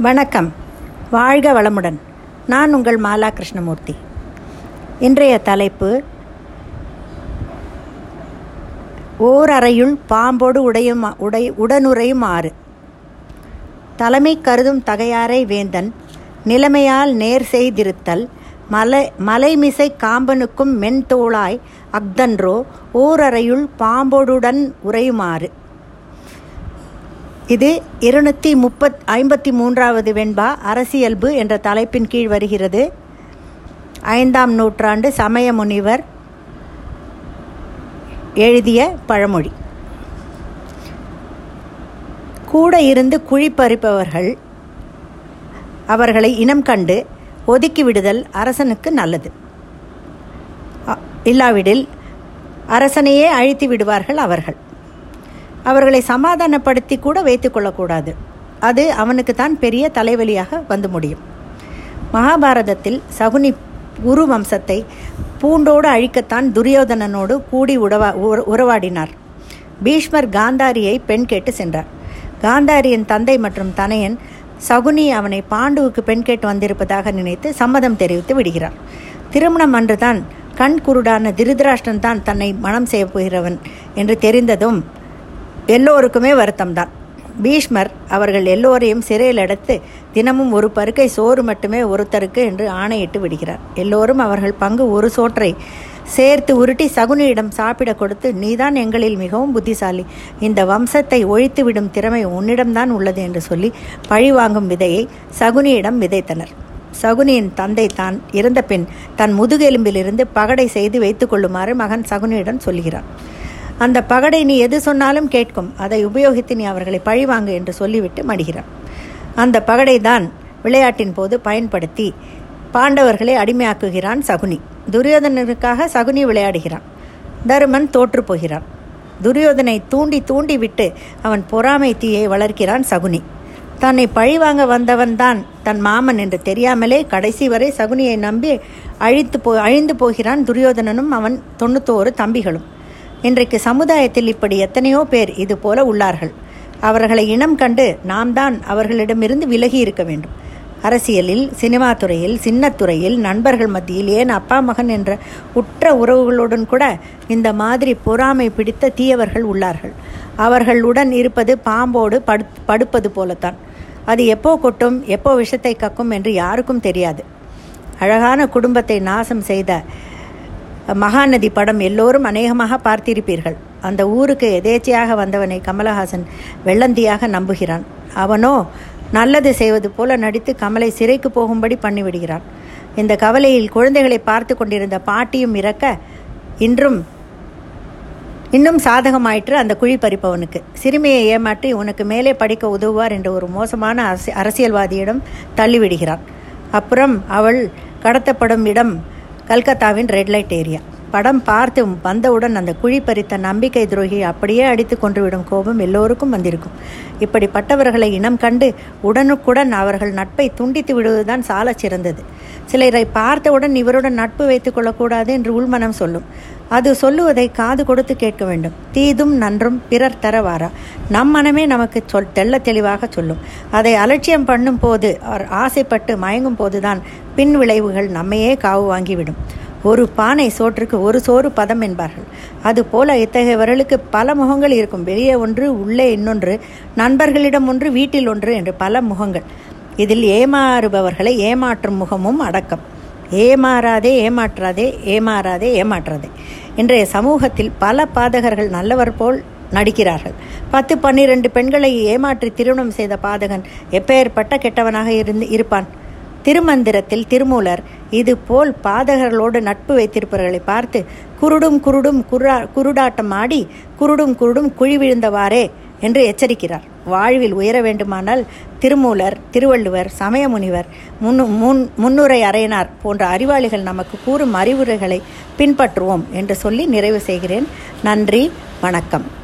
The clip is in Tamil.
வணக்கம். வாழ்க வளமுடன். நான் உங்கள் மாலா கிருஷ்ணமூர்த்தி இன்றைய தலைப்பு ஓர் அறையுள் பாம்போடு உடையும் உடை உடனுறையும் ஆறு. தலைமை கருதும் தகையாரை வேந்தன் நிலைமையால் நேர் செய்திருத்தல் மலை மலைமிசை காம்பனுக்கும் மென்தோளாய் அக்தன்றோ ஓரறையுள் பாம்போடுடன் உறையுமாறு. இது இருநூற்றி முப்பத் ஐம்பத்தி மூன்றாவது வெண்பா அரசியல்பு என்ற தலைப்பின் கீழ் வருகிறது. ஐந்தாம் நூற்றாண்டு சமய முனிவர் எழுதிய பழமொழி. கூட இருந்து குழி பறிப்பவர்கள் அவர்களை இனம் கண்டு ஒதுக்கிவிடுதல் அரசனுக்கு நல்லது. இல்லாவிடில் அரசனையே அழித்து விடுவார்கள் அவர்கள். அவர்களை சமாதானப்படுத்தி கூட வைத்து கொள்ளக்கூடாது. அது அவனுக்கு தான் பெரிய தலைவலியாக வந்து முடியும். மகாபாரதத்தில் சகுனி குரு வம்சத்தை பூண்டோடு அழிக்கத்தான் துரியோதனனோடு கூடி உடவா உறவாடினார். பீஷ்மர் காந்தாரியை பெண் கேட்டு சென்றார். காந்தாரியின் தந்தை மற்றும் தனையன் சகுனி அவனை பாண்டுவுக்கு பெண் கேட்டு வந்திருப்பதாக நினைத்து சம்மதம் தெரிவித்து விடுகிறார். திருமணம் அன்றுதான் கண் குருடான திருதராஷ்டன் தான் தன்னை மனம் செய்ய போகிறவன் என்று தெரிந்ததும் எல்லோருக்குமே வருத்தம்தான். பீஷ்மர் அவர்கள் எல்லோரையும் சிறையில் அடைத்து தினமும் ஒரு பருக்கை சோறு மட்டுமே ஒருத்தருக்கு என்று ஆணையிட்டு விடுகிறார். எல்லோரும் அவர்கள் பங்கு ஒரு சோற்றை சேர்த்து உருட்டி சகுனியிடம் சாப்பிட கொடுத்து நீதான் எங்களில் மிகவும் புத்திசாலி. இந்த வம்சத்தை ஒழித்து விடும் திறமை உன்னிடம்தான் உள்ளது என்று சொல்லி பழி வாங்கும் விதையை சகுனியிடம் விதைத்தனர். சகுனியின் தந்தை தான் இறந்த பின் தன் முதுகெலும்பிலிருந்து பகடை செய்து வைத்துக் கொள்ளுமாறு மகன் சகுனியிடம் சொல்கிறான் அந்த பகடை நீ எது சொன்னாலும் கேட்கும். அதை உபயோகித்து நீ அவர்களை பழிவாங்கு என்று சொல்லிவிட்டு மடிகிறான். அந்த பகடை தான் விளையாட்டின் போது பயன்படுத்தி பாண்டவர்களை அடிமையாக்குகிறான் சகுனி. துரியோதனனுக்காக சகுனி விளையாடுகிறான். தருமன் தோற்று போகிறான். துரியோதனை தூண்டி தூண்டி விட்டு அவன் பொறாமை தீயை வளர்க்கிறான் சகுனி. தன்னை பழிவாங்க வந்தவன்தான் தன் மாமன் என்று தெரியாமலே கடைசி வரை சகுனியை நம்பி அழித்து போ அழிந்து போகிறான் துரியோதனனும் அவன் தொண்ணூத்தோரு தம்பிகளும். இன்றைக்கு சமுதாயத்தில் இப்படி எத்தனையோ பேர் இது போல உள்ளார்கள். அவர்களை இனம் கண்டு நாம் தான் அவர்களிடமிருந்து விலகி இருக்க வேண்டும். அரசியலில் சினிமா துறையில் சின்னத்துறையில் நண்பர்கள் மத்தியில் ஏன் அப்பா மகன் என்ற உற்ற உறவுகளுடன் கூட இந்த மாதிரி பொறாமை பிடித்த தீயவர்கள் உள்ளார்கள். அவர்களுடன் இருப்பது பாம்போடு படு படுப்பது போலத்தான். அது எப்போ கொட்டும் எப்போ விஷத்தை கக்கும் என்று யாருக்கும் தெரியாது. அழகான குடும்பத்தை நாசம் செய்த மகாநதி படம் எல்லோரும் அநேகமாக பார்த்திருப்பீர்கள். அந்த ஊருக்கு எதேச்சையாக வந்தவனை கமலஹாசன் வெள்ளந்தியாக நம்புகிறான். அவனோ நல்லது செய்வது போல நடித்து கமலை சிறைக்கு போகும்படி பண்ணிவிடுகிறான். இந்த கவலையில் குழந்தைகளை பார்த்து கொண்டிருந்த பாட்டியும் இறக்க இன்றும் இன்னும் சாதகமாயிற்று அந்த குழி பறிப்பவனுக்கு. சிறுமியை ஏமாற்றி உனக்கு மேலே படிக்க உதவுவார் என்ற ஒரு மோசமான அரசியல்வாதியிடம் தள்ளிவிடுகிறான். அப்புறம் அவள் கடத்தப்படும் இடம் கல்கத்தாவின் ரெட் லைட் ஏரியா. படம் பார்த்து வந்தவுடன் அந்த குழி பறித்த நம்பிக்கை துரோகி அப்படியே அடித்து கொன்றுவிடும் கோபம் எல்லோருக்கும் வந்திருக்கும். இப்படிப்பட்டவர்களை இனம் கண்டு உடனுக்குடன் அவர்கள் நட்பை துண்டித்து விடுவதுதான் சால சிறந்தது. சிலரை பார்த்தவுடன் இவருடன் நட்பு வைத்துக் கொள்ளக்கூடாது என்று உள்மனம் சொல்லும். அது சொல்லுவதை காது கொடுத்து கேட்க வேண்டும். தீதும் நன்றும் பிறர் தரவாரா? நம் மனமே நமக்கு சொல் தெல்ல தெளிவாக சொல்லும். அதை அலட்சியம் பண்ணும் போது ஆசைப்பட்டு மயங்கும் போதுதான் பின் விளைவுகள் நம்மையே காவு வாங்கிவிடும். ஒரு பானை சோற்றுக்கு ஒரு சோறு பதம் என்பார்கள். அதுபோல இத்தகையவர்களுக்கு பல முகங்கள் இருக்கும். வெளியே ஒன்று உள்ளே இன்னொன்று நண்பர்களிடம் ஒன்று வீட்டில் ஒன்று என்று பல முகங்கள். இதில் ஏமாறுபவர்களை ஏமாற்றும் முகமும் அடக்கம். ஏமாறாதே ஏமாற்றாதே ஏமாறாதே ஏமாற்றாதே. இன்றைய சமூகத்தில் பல பாதகர்கள் நல்லவர் போல் நடிக்கிறார்கள். பத்து பன்னிரண்டு பெண்களை ஏமாற்றி திருமணம் செய்த பாதகன் எப்பேற்பட்ட கெட்டவனாக இருந்து இருப்பான்? திருமந்திரத்தில் திருமூலர் இது போல் பாதகர்களோடு நட்பு வைத்திருப்பவர்களை பார்த்து குருடும் குருடும் குருடா குருடாட்டம் ஆடி குருடும் குருடும் குழி விழுந்தவாறே என்று எச்சரிக்கிறார். வாழ்வில் உயர வேண்டுமானால் திருமூலர் திருவள்ளுவர் சமயமுனிவர் முன்னு முன் முன்னுரை அறையினார் போன்ற அறிவாளிகள் நமக்கு கூறும் அறிவுரைகளை பின்பற்றுவோம் என்று சொல்லி நிறைவு செய்கிறேன். நன்றி வணக்கம்.